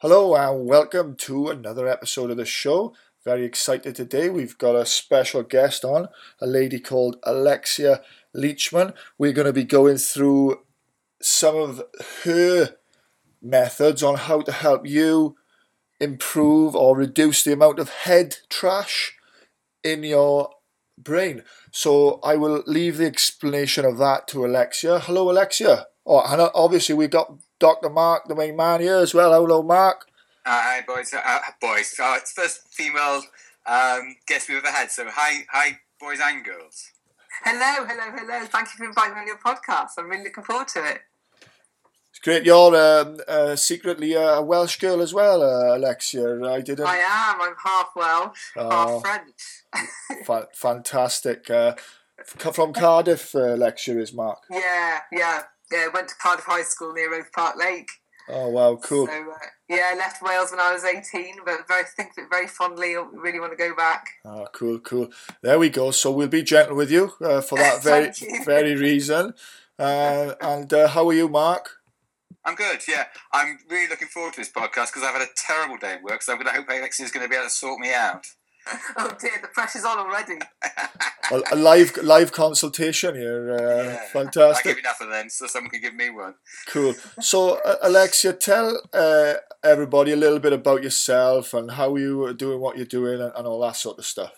Hello and welcome to another episode of the show. Very excited today. We've got a special guest on, a lady called Alexia Leachman. We're going to be going through some of her methods on how to help you improve or reduce the amount of head trash in your brain. So I will leave the explanation of that to Alexia. Hello, Alexia. Oh, and obviously we've got Dr. Mark, the main man here as well. Hello, Mark. Hi, boys. Uh, boys. Oh, it's first female um, guest we've ever had. So hi, hi, boys and girls. Hello, hello, hello. Thank you for inviting me on your podcast. I'm really looking forward to it. It's great. You're um, uh, secretly a Welsh girl as well, uh, Alexia. I didn't. I am. I'm half Welsh, oh, half French. fa- fantastic. Uh, from Cardiff, uh, Alexia is Mark. Yeah, yeah, yeah. Went to Cardiff High School near Roath Park Lake. Oh wow, cool. So, uh, yeah, I left Wales when I was 18, but very think of it very fondly. Really want to go back. Oh, cool, cool. There we go. So we'll be gentle with you uh, for that very, very reason. Uh, and uh, how are you, Mark? I'm good. Yeah, I'm really looking forward to this podcast because I've had a terrible day at work. So I'm going to hope Alexia is going to be able to sort me out. oh dear, the pressure's on already. a, a, live live consultation here. Uh, yeah. Fantastic. I give enough of them so someone can give me one. Cool. So, uh, Alexia, tell uh, everybody a little bit about yourself and how you are doing what you're doing and, and all that sort of stuff.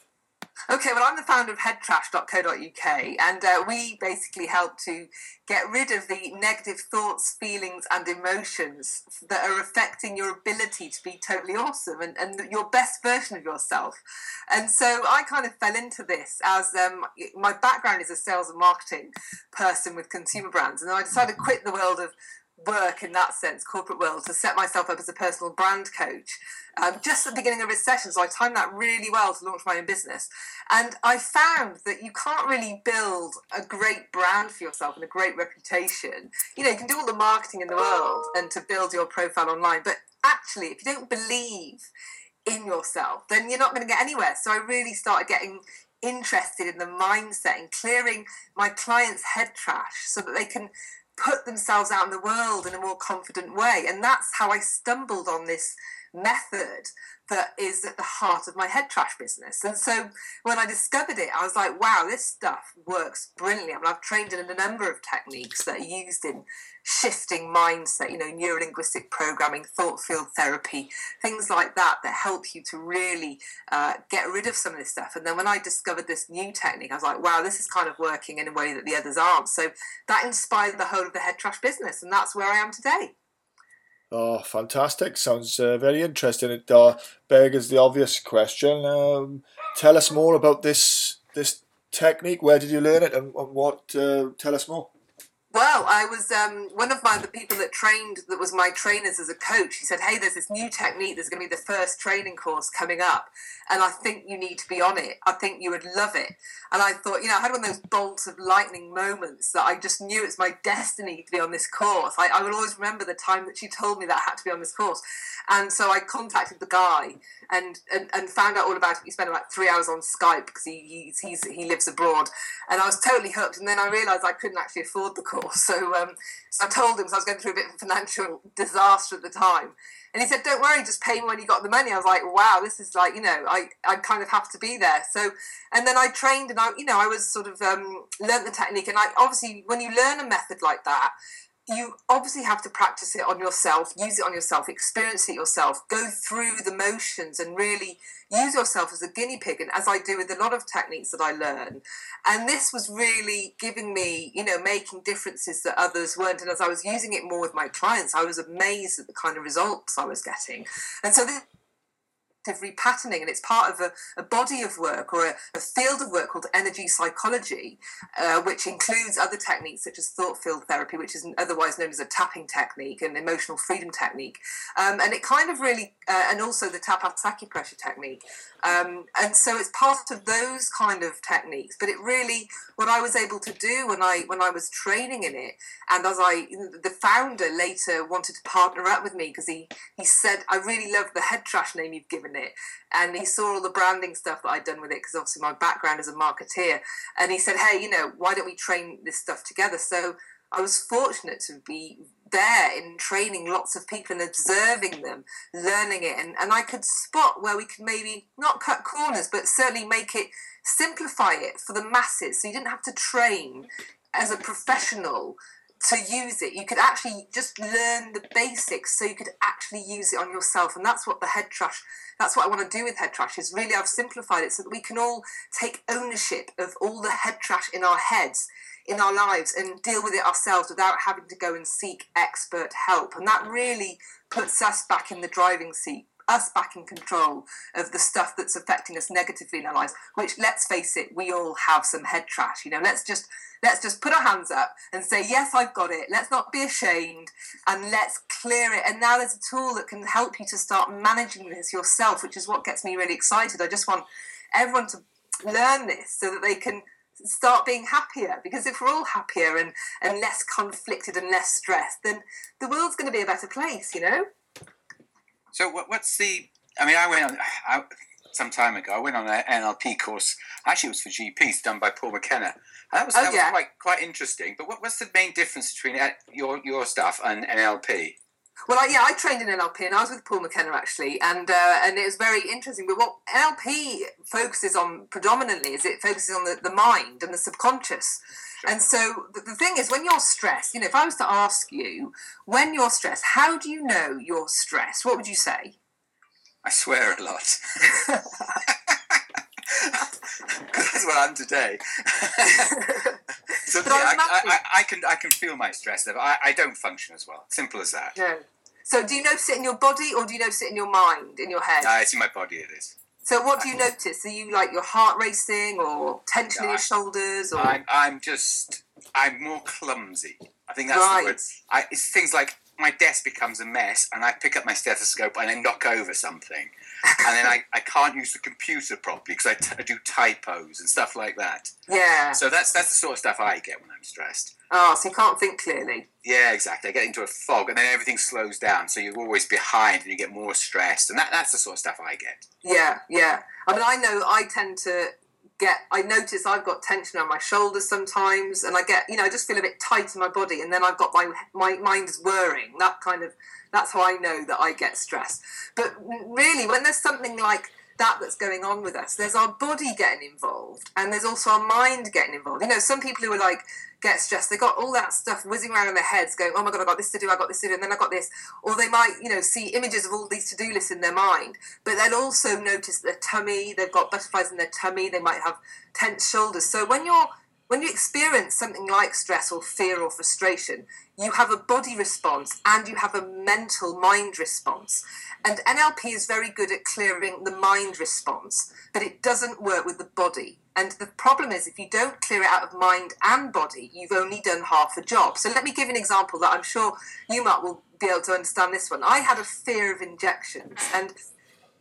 Okay, well, I'm the founder of headtrash.co.uk, and uh, we basically help to get rid of the negative thoughts, feelings, and emotions that are affecting your ability to be totally awesome and, and your best version of yourself. And so I kind of fell into this as um, my background is a sales and marketing person with consumer brands, and I decided to quit the world of work in that sense, corporate world, to set myself up as a personal brand coach um, just at the beginning of a recession. So I timed that really well to launch my own business. And I found that you can't really build a great brand for yourself and a great reputation. You know, you can do all the marketing in the world and to build your profile online, but actually, if you don't believe in yourself, then you're not going to get anywhere. So I really started getting interested in the mindset and clearing my clients' head trash so that they can put themselves out in the world in a more confident way. And that's how I stumbled on this method that is at the heart of my head trash business. And so when I discovered it, I was like, wow, this stuff works brilliantly. I mean, I've trained in a number of techniques that are used in shifting mindset, you know, neurolinguistic programming, thought field therapy, things like that that help you to really uh, get rid of some of this stuff. And then when I discovered this new technique, I was like, wow, this is kind of working in a way that the others aren't. So that inspired the whole of the head trash business. And that's where I am today. Oh, fantastic! Sounds uh, very interesting. It uh, begs the obvious question. Um, tell us more about this this technique. Where did you learn it, and, and what? Uh, tell us more. Well, I was um, one of my the people that trained that was my trainers as a coach. He said, "Hey, there's this new technique. There's going to be the first training course coming up, and I think you need to be on it. I think you would love it." And I thought, you know, I had one of those bolts of lightning moments that I just knew it's my destiny to be on this course. I, I will always remember the time that she told me that I had to be on this course, and so I contacted the guy and and, and found out all about it. We spent about three hours on Skype because he he's, he's he lives abroad, and I was totally hooked. And then I realised I couldn't actually afford the course So, um, so I told him, so I was going through a bit of financial disaster at the time. And he said, "Don't worry, just pay me when you got the money." I was like, "Wow, this is like you know, I, I kind of have to be there." So, and then I trained, and I you know I was sort of um, learned the technique, and I obviously when you learn a method like that, you obviously have to practice it on yourself, use it on yourself, experience it yourself, go through the motions, and really use yourself as a guinea pig. And as I do with a lot of techniques that I learn, and this was really giving me, you know, making differences that others weren't. And as I was using it more with my clients, I was amazed at the kind of results I was getting. And so this repatterning, and it's part of a, a body of work or a, a, field of work called energy psychology, uh, which includes other techniques such as thought field therapy, which is otherwise known as a tapping technique, and emotional freedom technique, um, and it kind of really, uh, and also the tapas acupressure technique. Um, and so it's part of those kind of techniques. But it really, what I was able to do when I when I was training in it, and as I, the founder later wanted to partner up with me because he he said, I really love the head trash name you've given it, and he saw all the branding stuff that I'd done with it because obviously my background as a marketeer, and he said, hey, you know, why don't we train this stuff together? So I was fortunate to be there in training lots of people and observing them, learning it. And, and I could spot where we could maybe not cut corners, but certainly make it simplify it for the masses. So you didn't have to train as a professional to use it. You could actually just learn the basics so you could actually use it on yourself. And that's what the head trash, that's what I want to do with head trash is really I've simplified it so that we can all take ownership of all the head trash in our heads in our lives and deal with it ourselves without having to go and seek expert help. And that really puts us back in the driving seat, us back in control of the stuff that's affecting us negatively in our lives, which let's face it, we all have some head trash. You know, let's just let's just put our hands up and say, Yes, I've got it. Let's not be ashamed and let's clear it. And now there's a tool that can help you to start managing this yourself, which is what gets me really excited. I just want everyone to learn this so that they can start being happier because if we're all happier and, and less conflicted and less stressed then the world's going to be a better place you know so what, what's the i mean i went on I, some time ago i went on an nlp course. Actually it was for gps done by paul mckenna. That was, Oh, that yeah. was quite, quite interesting. But what, what's the main difference between uh, your, your stuff and nlp Well, I, yeah, I trained in NLP, and I was with Paul McKenna actually, and uh, and it was very interesting. But what NLP focuses on predominantly is it focuses on the, the mind and the subconscious. And so the, the thing is, when you're stressed, you know, if I was to ask you, when you're stressed, how do you know you're stressed? What would you say? i swear a lot that's what i'm today so I yeah, I, I, I, can I can feel my stress level. I, I don't function as well. Simple as that. no. So do you notice it in your body, or do you notice it in your mind, in your head? Uh, it's in my body. It is. So what do you notice? Are you like your heart racing, or tension in your shoulders, or I'm I'm just I'm more clumsy. I think that's Right. the word. I, it's things like my desk becomes a mess, and I pick up my stethoscope and I knock over something, and then I, I can't use the computer properly because I, t- I do typos and stuff like that. yeah? So that's that's the sort of stuff I get when I'm stressed. Oh, so you can't think clearly. Yeah, exactly. I get into a fog, and then everything slows down, so you're always behind, and you get more stressed, and that, that's the sort of stuff I get. Yeah, yeah. I mean, I know I tend to get. I notice I've got tension on my shoulders sometimes, and I get, you know, I just feel a bit tight in my body, and then I've got my my mind is whirring. That kind of. That's how I know that I get stressed. But really, when there's something like that that's going on with us, there's our body getting involved, and there's also our mind getting involved. You know, some people who are like get stressed, they got all that stuff whizzing around in their heads, going, "Oh my god, I got this to do, I got this to do," and then I got this. Or they might, you know, see images of all these to-do lists in their mind, but they'll also notice their tummy. They've got butterflies in their tummy. They might have tense shoulders. So when you're when you experience something like stress or fear or frustration, you have a body response and you have a mental mind response. And NLP is very good at clearing the mind response, but it doesn't work with the body. And the problem is, if you don't clear it out of mind and body, you've only done half a job. So let me give an example that I'm sure you, Mark, will be able to understand this one. I had a fear of injections, and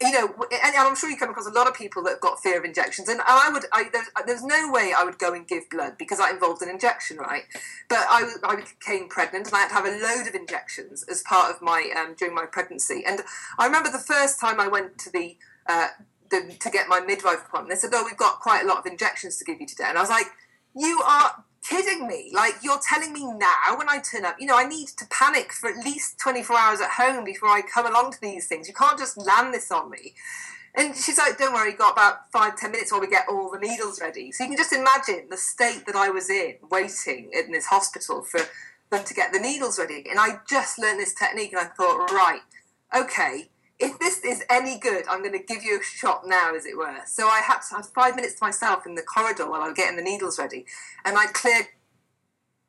you know, and I'm sure you come across a lot of people that have got fear of injections, and I would, I, there's, there's no way I would go and give blood because that involved an injection, right? But I, I became pregnant, and I had to have a load of injections as part of my um, during my pregnancy. And I remember the first time I went to the, uh, the to get my midwife appointment. They said, "Oh, we've got quite a lot of injections to give you today," and I was like, "You are." Kidding me? Like you're telling me now when I turn up, you know, I need to panic for at least 24 hours at home before I come along to these things. You can't just land this on me. And she's like, don't worry, got about five, ten minutes while we get all the needles ready. So you can just imagine the state that I was in, waiting in this hospital for them to get the needles ready. And I just learned this technique and I thought, right, okay, if this is any good, I'm going to give you a shot now, as it were. So I had to have five minutes to myself in the corridor while I was getting the needles ready. And I cleared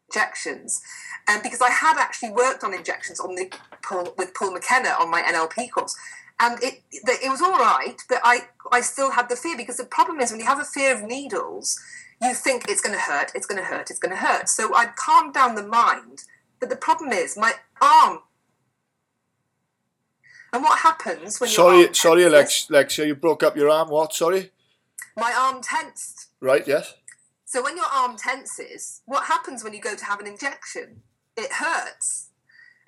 injections. And because I had actually worked on injections on the Paul, with Paul McKenna on my NLP course, and it it was all right, but I I still had the fear because the problem is when you have a fear of needles, you think it's going to hurt, it's going to hurt, it's going to hurt. So I calmed down the mind, but the problem is my arm. And what happens when Sorry, sorry? Alex, Alexia, you broke up your arm. What? Sorry. My arm tensed. Right. Yes. So when your arm tenses, what happens when you go to have an injection? It hurts.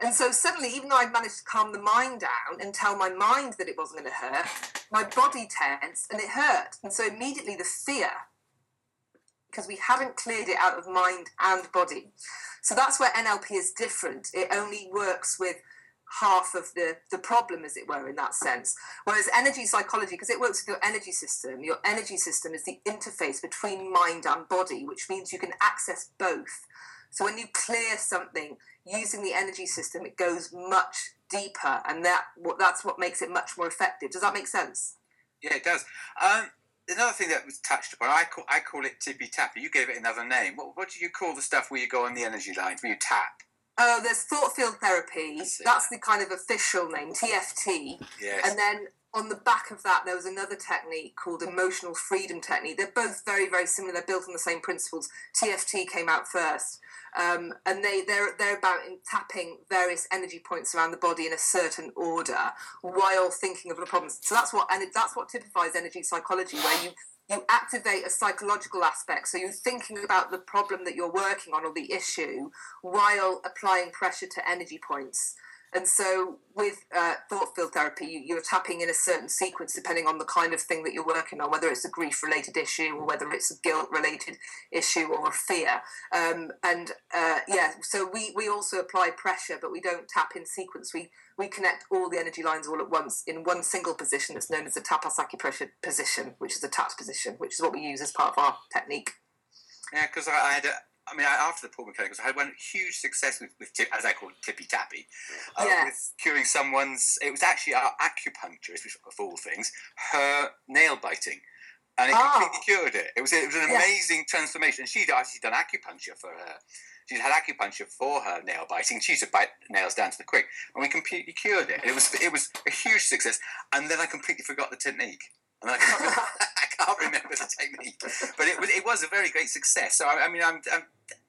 And so suddenly, even though I'd managed to calm the mind down and tell my mind that it wasn't going to hurt, my body tensed and it hurt. And so immediately the fear because we haven't cleared it out of mind and body. So that's where NLP is different. It only works with half of the, the problem, as it were, in that sense. Whereas energy psychology, because it works with your energy system, your energy system is the interface between mind and body, which means you can access both. So when you clear something using the energy system, it goes much deeper, and that that's what makes it much more effective. Does that make sense? Yeah, it does. Um, another thing that was touched upon, I call I call it tippy tappy. You gave it another name. What, what do you call the stuff where you go on the energy lines, where you tap? Oh, there's thought field therapy. That's the kind of official name, TFT. Yes. And then on the back of that, there was another technique called emotional freedom technique. They're both very, very similar. They're built on the same principles. TFT came out first, um, and they they're they're about tapping various energy points around the body in a certain order while thinking of the problems. So that's what and that's what typifies energy psychology, where you you activate a psychological aspect. So you're thinking about the problem that you're working on or the issue while applying pressure to energy points. And so, with uh, thought field therapy, you, are tapping in a certain sequence depending on the kind of thing that you're working on, whether it's a grief related issue or whether it's a guilt related issue or a fear. Um, and uh, yeah, so we, we also apply pressure, but we don't tap in sequence. We, we connect all the energy lines all at once in one single position that's known as the tapas acupressure position, which is a tapped position, which is what we use as part of our technique. Yeah, because I, I had a I mean, after the Paul McCullough, I had one huge success with, with tip, as I call it, tippy tappy, uh, yeah. with curing someone's. It was actually our acupuncturist, which of all things, her nail biting, and it oh. completely cured it. It was it was an amazing yeah. transformation. And she'd actually done acupuncture for her. She'd had acupuncture for her nail biting. She used to bite nails down to the quick, and we completely cured it. And it was it was a huge success. And then I completely forgot the technique. And I can't, remember, I can't remember the technique, but it was it was a very great success. So I, I mean, I'm, I'm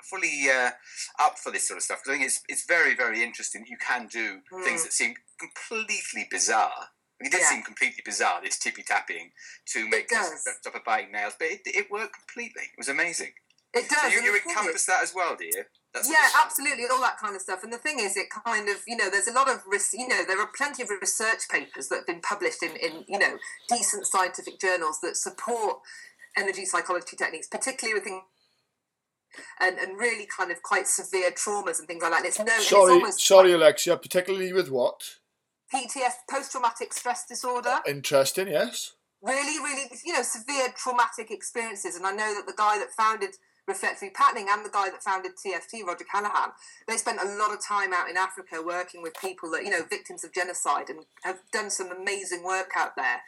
fully uh, up for this sort of stuff because I think it's it's very very interesting. You can do mm. things that seem completely bizarre. It did yeah. seem completely bizarre this tippy tapping to make stop a biting nails, but it, it worked completely. It was amazing. It does. So you, you encompass that as well, do you? That's yeah, absolutely, all that kind of stuff. And the thing is, it kind of, you know, there's a lot of, you know, there are plenty of research papers that have been published in, in you know, decent scientific journals that support energy psychology techniques, particularly with things and, and really kind of quite severe traumas and things like that. And it's no, sorry, it's sorry, like, Alexia, particularly with what? PTS, post-traumatic stress disorder. Oh, interesting, yes. Really, really, you know, severe traumatic experiences. And I know that the guy that founded reflective patterning and the guy that founded TFT, Roger Callahan, they spent a lot of time out in Africa working with people that, you know, victims of genocide and have done some amazing work out there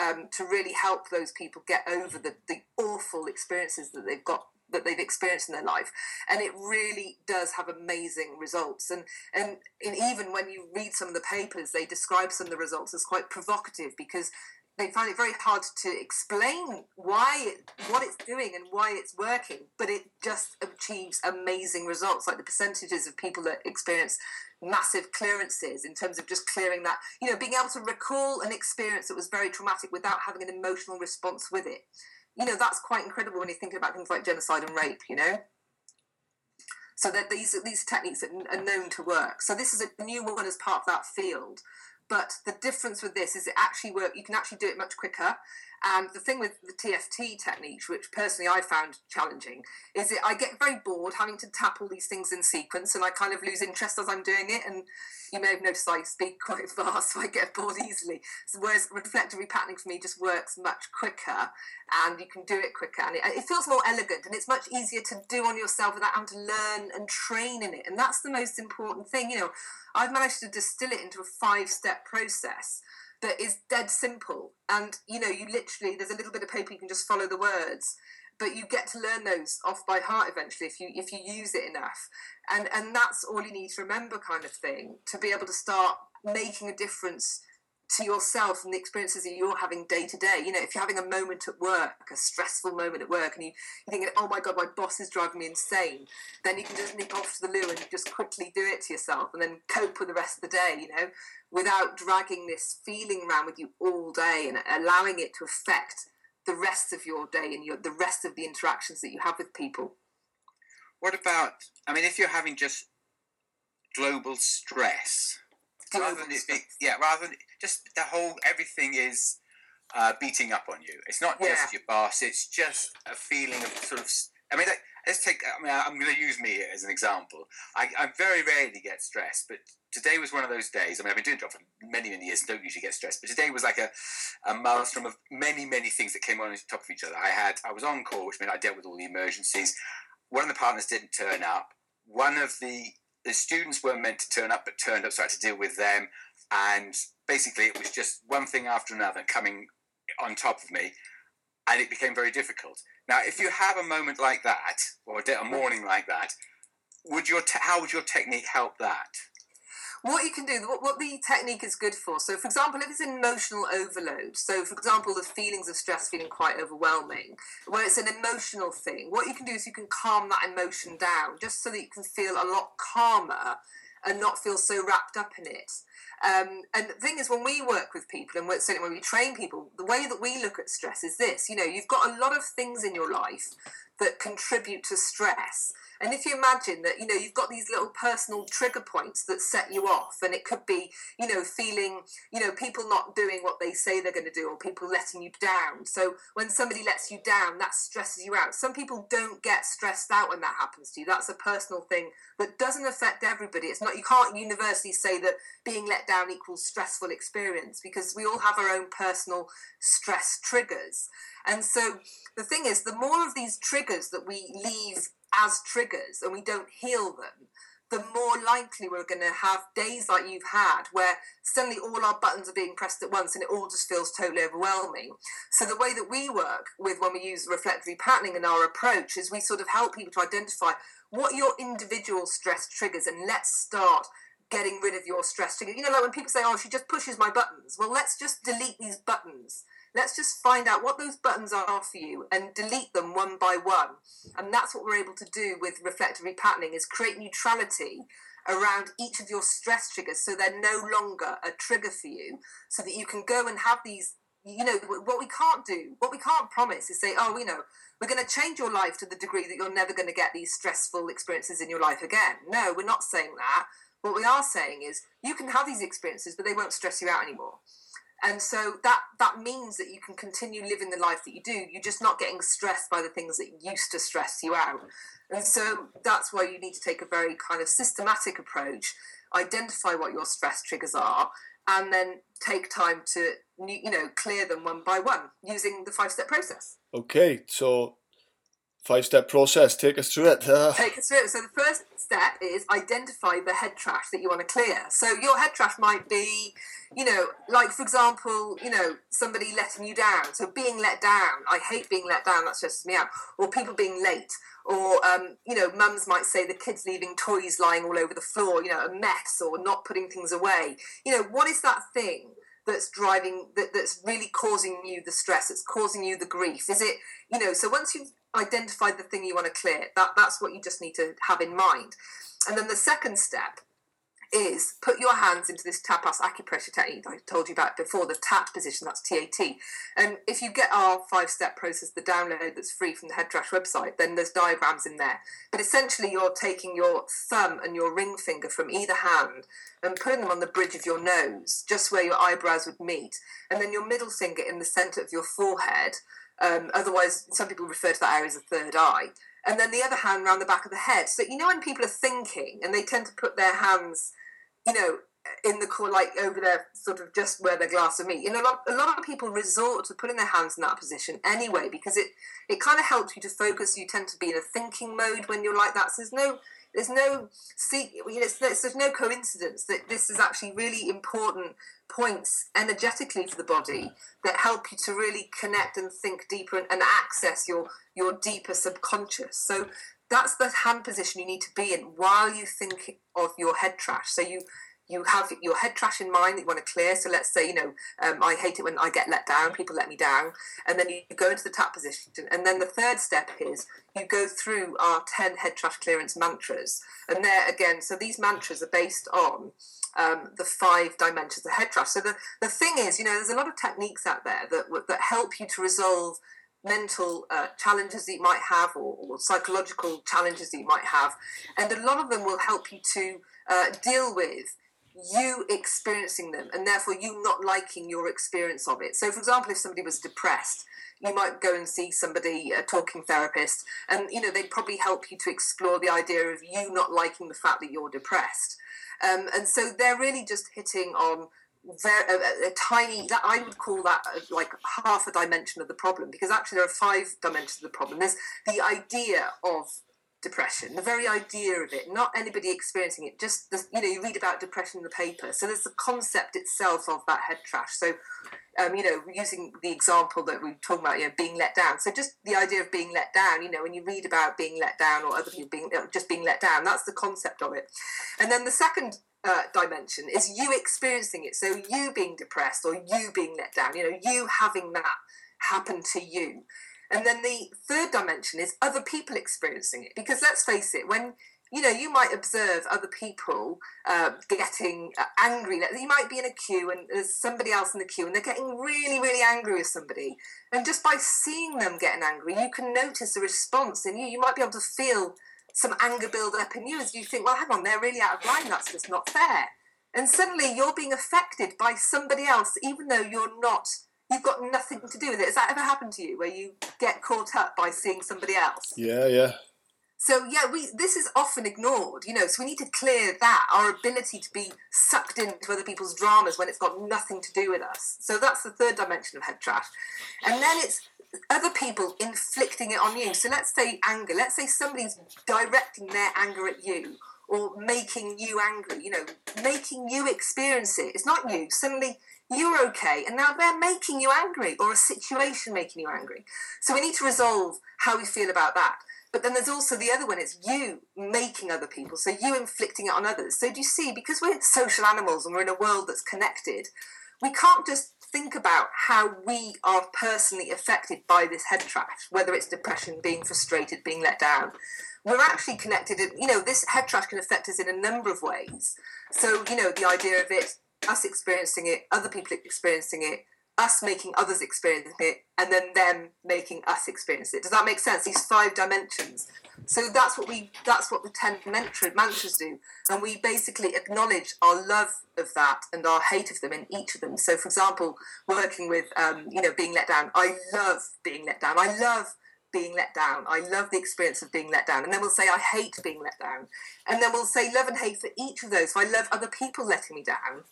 um, to really help those people get over the, the awful experiences that they've got that they've experienced in their life. And it really does have amazing results. And, and and even when you read some of the papers they describe some of the results as quite provocative because they find it very hard to explain why what it's doing and why it's working, but it just achieves amazing results. Like the percentages of people that experience massive clearances in terms of just clearing that, you know, being able to recall an experience that was very traumatic without having an emotional response with it. You know, that's quite incredible when you're thinking about things like genocide and rape. You know. So that these these techniques are known to work. So this is a new one as part of that field. But the difference with this is it actually work. You can actually do it much quicker. And the thing with the TFT technique, which personally I found challenging, is that I get very bored having to tap all these things in sequence, and I kind of lose interest as I'm doing it. And you may have noticed I speak quite fast, so I get bored easily. So whereas reflective repatterning for me just works much quicker, and you can do it quicker, and it, it feels more elegant, and it's much easier to do on yourself without having to learn and train in it. And that's the most important thing. You know, I've managed to distill it into a five-step process that is dead simple. And you know, you literally there's a little bit of paper you can just follow the words, but you get to learn those off by heart eventually if you if you use it enough. And and that's all you need to remember, kind of thing, to be able to start making a difference to yourself and the experiences that you're having day to day. You know, if you're having a moment at work, a stressful moment at work, and you, you're thinking, oh my God, my boss is driving me insane, then you can just nick off to the loo and just quickly do it to yourself and then cope with the rest of the day, you know, without dragging this feeling around with you all day and allowing it to affect the rest of your day and your, the rest of the interactions that you have with people. What about, I mean, if you're having just global stress, rather than it, it, yeah, rather than just the whole everything is uh, beating up on you. It's not just your boss. It's just a feeling of sort of I mean, let's take. I mean, I'm going to use me as an example. I, I very rarely get stressed, but today was one of those days. I mean, I've been doing job for many, many years and don't usually get stressed, but today was like a, a maelstrom of many, many things that came on top of each other. I had, I was on call, which meant I dealt with all the emergencies. One of the partners didn't turn up. One of the the students weren't meant to turn up, but turned up, so I had to deal with them. And basically, it was just one thing after another coming on top of me, and it became very difficult. Now, if you have a moment like that, or a morning like that, would your te- how would your technique help that? What you can do, what, what the technique is good for. So, for example, if it's emotional overload, so for example, the feelings of stress feeling quite overwhelming, where it's an emotional thing, what you can do is you can calm that emotion down just so that you can feel a lot calmer and not feel so wrapped up in it. Um, and the thing is, when we work with people and certainly when we train people, the way that we look at stress is this you know, you've got a lot of things in your life that contribute to stress. And if you imagine that, you know, you've got these little personal trigger points that set you off, and it could be, you know, feeling, you know, people not doing what they say they're going to do, or people letting you down. So when somebody lets you down, that stresses you out. Some people don't get stressed out when that happens to you. That's a personal thing that doesn't affect everybody. It's not, you can't universally say that being let down equals stressful experience because we all have our own personal stress triggers. And so the thing is, the more of these triggers that we leave as triggers and we don't heal them, the more likely we're going to have days like you've had where suddenly all our buttons are being pressed at once and it all just feels totally overwhelming. So, the way that we work with when we use reflective patterning in our approach is we sort of help people to identify what your individual stress triggers and let's start getting rid of your stress. You know, like when people say, oh, she just pushes my buttons. Well, let's just delete these buttons Let's just find out what those buttons are for you and delete them one by one. And that's what we're able to do with reflective repatterning is create neutrality around each of your stress triggers so they're no longer a trigger for you so that you can go and have these you know what we can't do what we can't promise is say oh you know we're going to change your life to the degree that you're never going to get these stressful experiences in your life again no we're not saying that what we are saying is you can have these experiences but they won't stress you out anymore. And so that that means that you can continue living the life that you do. You're just not getting stressed by the things that used to stress you out. And so that's why you need to take a very kind of systematic approach identify what your stress triggers are and then take time to you know clear them one by one using the five step process. Okay so five step process. Take us through it. Take us through it. So the first step is identify the head trash that you want to clear. So your head trash might be, you know, like for example, you know, somebody letting you down. So being let down. I hate being let down. That stresses me out. Or people being late. Or um, you know, mums might say the kids leaving toys lying all over the floor. You know, a mess or not putting things away. You know, what is that thing? that's driving that, that's really causing you the stress it's causing you the grief is it you know so once you've identified the thing you want to clear that that's what you just need to have in mind and then the second step is put your hands into this tapas acupressure technique I told you about before, the tap position, that's TAT. And if you get our five step process, the download that's free from the Head Trash website, then there's diagrams in there. But essentially, you're taking your thumb and your ring finger from either hand and putting them on the bridge of your nose, just where your eyebrows would meet, and then your middle finger in the center of your forehead. Um, otherwise, some people refer to that area as a third eye and then the other hand around the back of the head. So you know when people are thinking and they tend to put their hands you know, in the core, like over there, sort of just where the glass of meat. You know, a lot, a lot of people resort to putting their hands in that position anyway because it it kind of helps you to focus. You tend to be in a thinking mode when you're like that. So there's no there's no see you know, there's no coincidence that this is actually really important points energetically for the body that help you to really connect and think deeper and, and access your your deeper subconscious. So that's the hand position you need to be in while you think of your head trash. So you you have your head trash in mind that you want to clear. So let's say, you know, um, I hate it when I get let down, people let me down. And then you go into the tap position. And then the third step is you go through our 10 head trash clearance mantras. And there again, so these mantras are based on um, the five dimensions of head trash. So the, the thing is, you know, there's a lot of techniques out there that, that help you to resolve mental uh, challenges that you might have or, or, psychological challenges that you might have. And a lot of them will help you to uh, deal with you experiencing them and therefore you not liking your experience of it. So, for example, if somebody was depressed, you might go and see somebody, a talking therapist, and you know they'd probably help you to explore the idea of you not liking the fact that you're depressed. Um, and so they're really just hitting on very, a, a, tiny that I would call that uh, like half a dimension of the problem because actually there are five dimensions of the problem. There's the idea of depression, the very idea of it, not anybody experiencing it. Just the, you know, you read about depression in the paper, so there's the concept itself of that head trash. So, um, you know, using the example that we are talking about, you know, being let down. So just the idea of being let down. You know, when you read about being let down or other people being just being let down, that's the concept of it. And then the second uh, dimension is you experiencing it. So you being depressed or you being let down. You know, you having that happen to you. And then the third dimension is other people experiencing it. Because let's face it, when you know, you might observe other people uh, getting uh, angry. You might be in a queue and there's somebody else in the queue and they're getting really, really angry with somebody. And just by seeing them getting angry, you can notice a response in you. You might be able to feel some anger build up in you as you think, well, hang on, they're really out of line. That's just not fair. And suddenly you're being affected by somebody else, even though you're not you've got nothing to do with it. Has that ever happened to you where you get caught up by seeing somebody else? Yeah, yeah. So yeah, we this is often ignored, you know. So we need to clear that our ability to be sucked into other people's dramas when it's got nothing to do with us. So that's the third dimension of head trash, and then it's other people inflicting it on you. So let's say anger. Let's say somebody's directing their anger at you or making you angry. You know, making you experience it. It's not you. Suddenly you're okay, and now they're making you angry, or a situation making you angry. So we need to resolve how we feel about that. But then there's also the other one, it's you making other people, so you inflicting it on others. So do you see, because we're social animals and we're in a world that's connected, we can't just think about how we are personally affected by this head trash, whether it's depression, being frustrated, being let down. We're actually connected, you know, this head trash can affect us in a number of ways. So, you know, the idea of it us experiencing it, other people experiencing it, us making others experience it, and then them making us experience it. Does that make sense? These five dimensions. So that's what we that's what the ten mantra, mantras do. And we basically acknowledge our love of that and our hate of them in each of them. So for example, working with um, you know, being let down. I love being let down. I love being let down. I love the experience of being let down. And then we'll say, I hate being let down. And then we'll say love and hate for each of those. So I love other people letting me down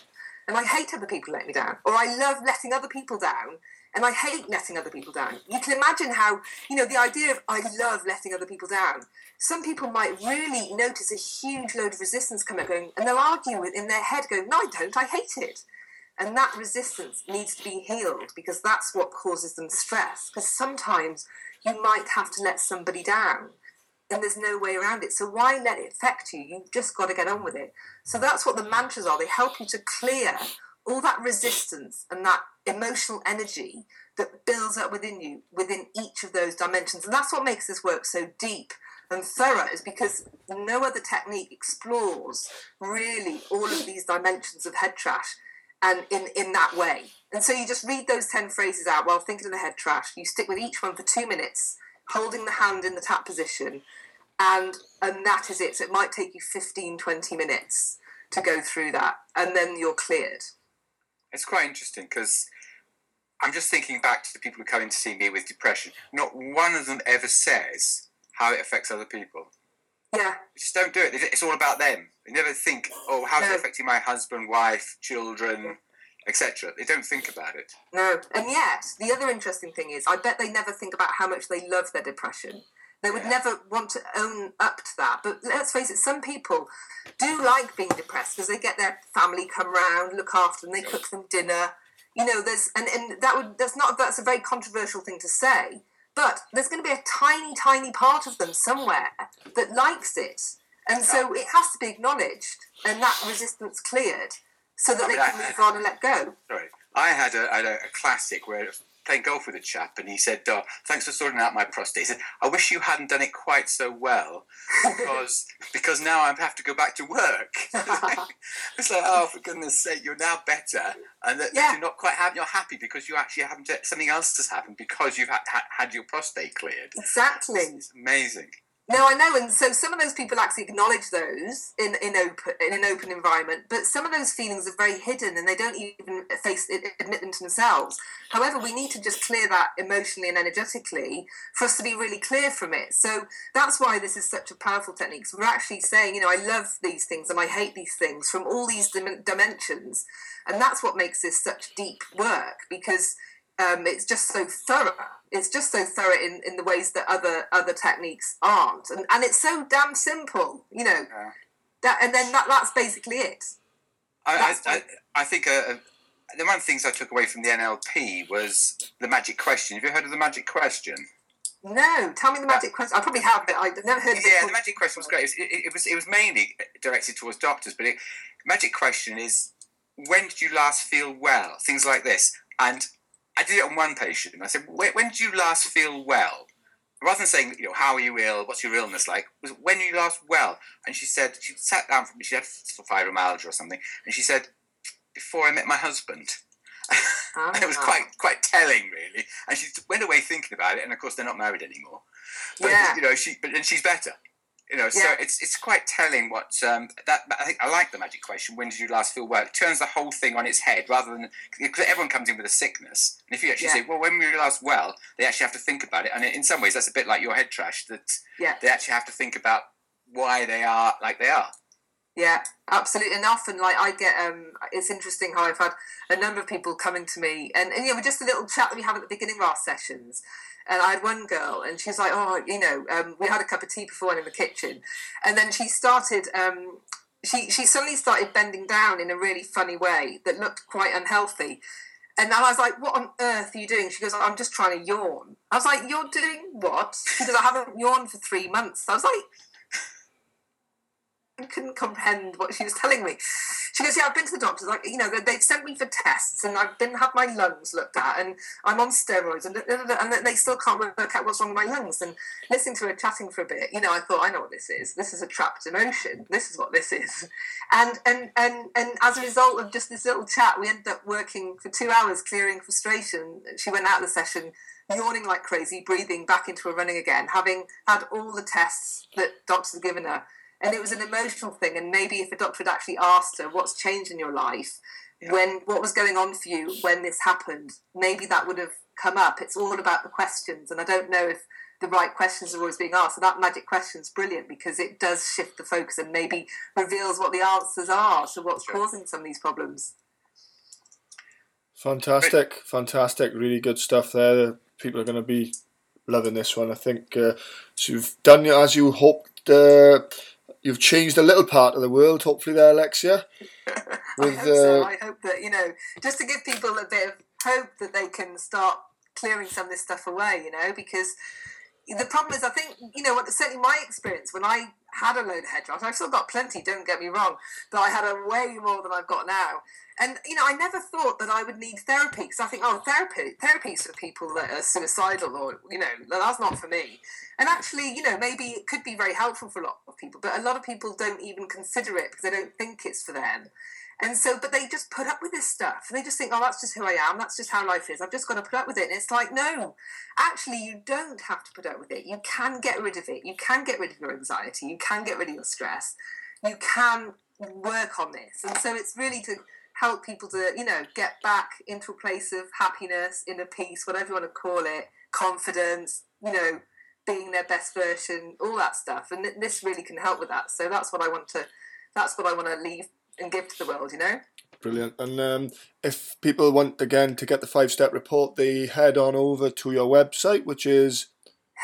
and I hate other people letting me down, or I love letting other people down, and I hate letting other people down. You can imagine how, you know, the idea of I love letting other people down. Some people might really notice a huge load of resistance come up going, and they'll argue in their head, going, No, I don't, I hate it. And that resistance needs to be healed because that's what causes them stress. Because sometimes you might have to let somebody down and there's no way around it. So why let it affect you? You've just got to get on with it. So that's what the mantras are. They help you to clear all that resistance and that emotional energy that builds up within you within each of those dimensions. And that's what makes this work so deep and thorough is because no other technique explores really all of these dimensions of head trash and in, in that way. And so you just read those 10 phrases out while thinking of the head trash. You stick with each one for two minutes, holding the hand in the tap position, and and that is it so it might take you 15 20 minutes to go through that and then you're cleared it's quite interesting because i'm just thinking back to the people who come in to see me with depression not one of them ever says how it affects other people yeah they just don't do it it's all about them they never think oh how's no. it affecting my husband wife children etc. They don't think about it. No, and yet the other interesting thing is, I bet they never think about how much they love their depression. They would never want to own up to that. But let's face it, some people do like being depressed because they get their family come round, look after them, they cook them dinner. You know, there's and, and that would that's not that's a very controversial thing to say. But there's going to be a tiny, tiny part of them somewhere that likes it. And so it has to be acknowledged and that resistance cleared so that I mean, they can I, move on and let go. Sorry. I had a, I had a classic where playing golf with a chap, and he said, oh, "Thanks for sorting out my prostate." He said, "I wish you hadn't done it quite so well, because because now I have to go back to work." it's like, oh, for goodness' sake, you're now better, and that yeah. you're not quite happy. You're happy because you actually haven't. Something else has happened because you've had, had, your prostate cleared. Exactly. It's amazing. No, I know, and so some of those people actually acknowledge those in in open in an open environment, but some of those feelings are very hidden, and they don't even face admit them to themselves. However, we need to just clear that emotionally and energetically for us to be really clear from it. So that's why this is such a powerful technique. We're actually saying, you know, I love these things and I hate these things from all these dim- dimensions, and that's what makes this such deep work because um, it's just so thorough. It's just so thorough in, in the ways that other other techniques aren't, and and it's so damn simple, you know. Yeah. That and then that that's basically it. I I, I, think uh, uh, the one of the things I took away from the NLP was the magic question. Have you heard of the magic question? No, tell me the magic question. I probably have, but I've never heard of it. Yeah, the magic question was great. It was, it, it was, it was mainly directed towards doctors, but it, magic question is when did you last feel well? Things like this, and I did it on one patient. And I said, when, when did you last feel well? Rather than saying, you know, how are you ill? What's your illness like? Was when you last well? And she said, she sat down for me. She had fibromyalgia or something, and she said, before I met my husband. Oh. it was ah. quite quite telling, really. And she went away thinking about it. And of course, they're not married anymore. But, yeah. You know, she but and she's better. You know, so it's it's quite telling what um, that. I think I like the magic question. When did you last feel well? It turns the whole thing on its head, rather than because everyone comes in with a sickness, and if you actually yeah. say, "Well, when were you last well?" They actually have to think about it, and in some ways, that's a bit like your head trash. That yeah. they actually have to think about why they are like they are. Yeah, absolutely. And often, like I get, um, it's interesting how I've had a number of people coming to me, and, and you know, just a little chat that we have at the beginning of our sessions, and I had one girl, and she was like, "Oh, you know, um, we had a cup of tea before in the kitchen," and then she started. Um, she she suddenly started bending down in a really funny way that looked quite unhealthy. And I was like, "What on earth are you doing?" She goes, "I'm just trying to yawn." I was like, "You're doing what?" Goes, "I haven't yawned for three months." I was like, couldn't comprehend what she was telling me. She goes, "Yeah, I've been to the doctors. Like, you know, they've sent me for tests, and I've been had my lungs looked at, and I'm on steroids, and and they still can't work out what's wrong with my lungs." And listening to her chatting for a bit, you know, I thought, "I know what this is. This is a trapped emotion. This is what this is." And and and and as a result of just this little chat, we ended up working for two hours, clearing frustration. She went out of the session yawning like crazy, breathing back into her running again, having had all the tests that doctors had given her and it was an emotional thing. And maybe if a doctor had actually asked her, "What's changed in your life?" Yeah. when what was going on for you when this happened, maybe that would have come up. It's all about the questions, and I don't know if the right questions are always being asked. So that magic question is brilliant because it does shift the focus and maybe reveals what the answers are to what's sure. causing some of these problems. Fantastic, fantastic, really good stuff there. People are going to be loving this one. I think uh, so you've done as you hoped. Uh, you've changed a little part of the world, hopefully, there, Alexia. With, I hope so. Uh, I hope that you know, just to give people a bit of hope that they can start clearing some of this stuff away. You know, because the problem is, I think you know, certainly my experience when I had a load of head I've still got plenty. Don't get me wrong, but I had a way more than I've got now. And you know, I never thought that I would need therapy because I think, oh, therapy, therapy's for people that are suicidal, or you know, that's not for me. And actually, you know, maybe it could be very helpful for a lot of people, but a lot of people don't even consider it because they don't think it's for them. And so, but they just put up with this stuff, and they just think, oh, that's just who I am. That's just how life is. I've just got to put up with it. And it's like, no, actually, you don't have to put up with it. You can get rid of it. You can get rid of your anxiety. You can get rid of your stress. You can work on this. And so, it's really to help people to, you know, get back into a place of happiness, inner peace, whatever you want to call it, confidence, you know, being their best version, all that stuff. And this really can help with that. So that's what I want to, that's what I want to leave and give to the world, you know? Brilliant. And um, if people want again to get the five step report, they head on over to your website, which is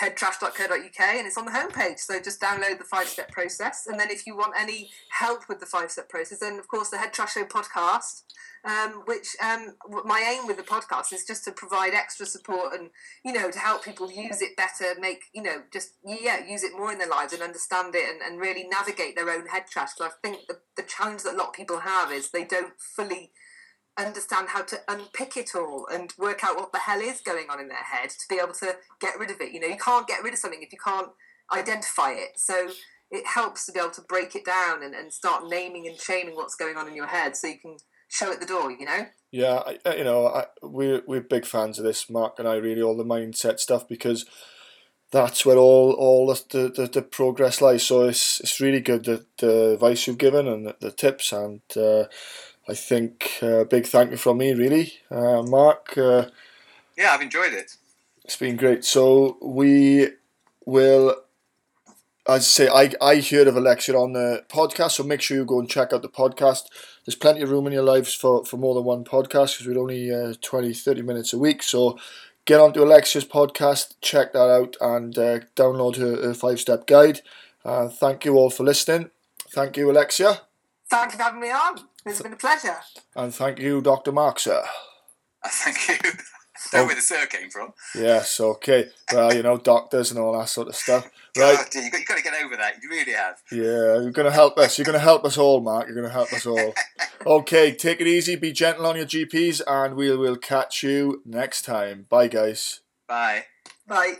headtrash.co.uk and it's on the homepage. So just download the five step process. And then if you want any help with the five step process, then of course the Head Trash Show podcast, um, which um, my aim with the podcast is just to provide extra support and, you know, to help people use it better, make, you know, just, yeah, use it more in their lives and understand it and, and really navigate their own head trash. Because I think the, the challenge that a lot of people have is they don't fully understand how to unpick it all and work out what the hell is going on in their head to be able to get rid of it. You know, you can't get rid of something if you can't identify it. So it helps to be able to break it down and, and start naming and shaming what's going on in your head so you can show it the door, you know? Yeah, I, you know, I, we're, we're big fans of this, Mark and I, really, all the mindset stuff because that's where all all the, the, the progress lies. So it's it's really good the, the advice you've given and the, the tips, and uh, I think a uh, big thank you from me, really, uh, Mark. Uh, yeah, I've enjoyed it. It's been great. So we will. As I say, I, I heard of Alexia on the podcast, so make sure you go and check out the podcast. There's plenty of room in your lives for, for more than one podcast because we're only uh, 20, 30 minutes a week. So get onto Alexia's podcast, check that out, and uh, download her, her five step guide. Uh, thank you all for listening. Thank you, Alexia. Thank you for having me on. It's been a pleasure. And thank you, Dr. Mark, sir. Uh, thank you. Know oh. where the sir came from. Yes, okay. Well, you know, doctors and all that sort of stuff. Right. God, you got, you got to get over that. You really have. Yeah, you're going to help us. You're going to help us all, Mark. You're going to help us all. okay, take it easy. Be gentle on your GPs, and we will catch you next time. Bye, guys. Bye. Bye.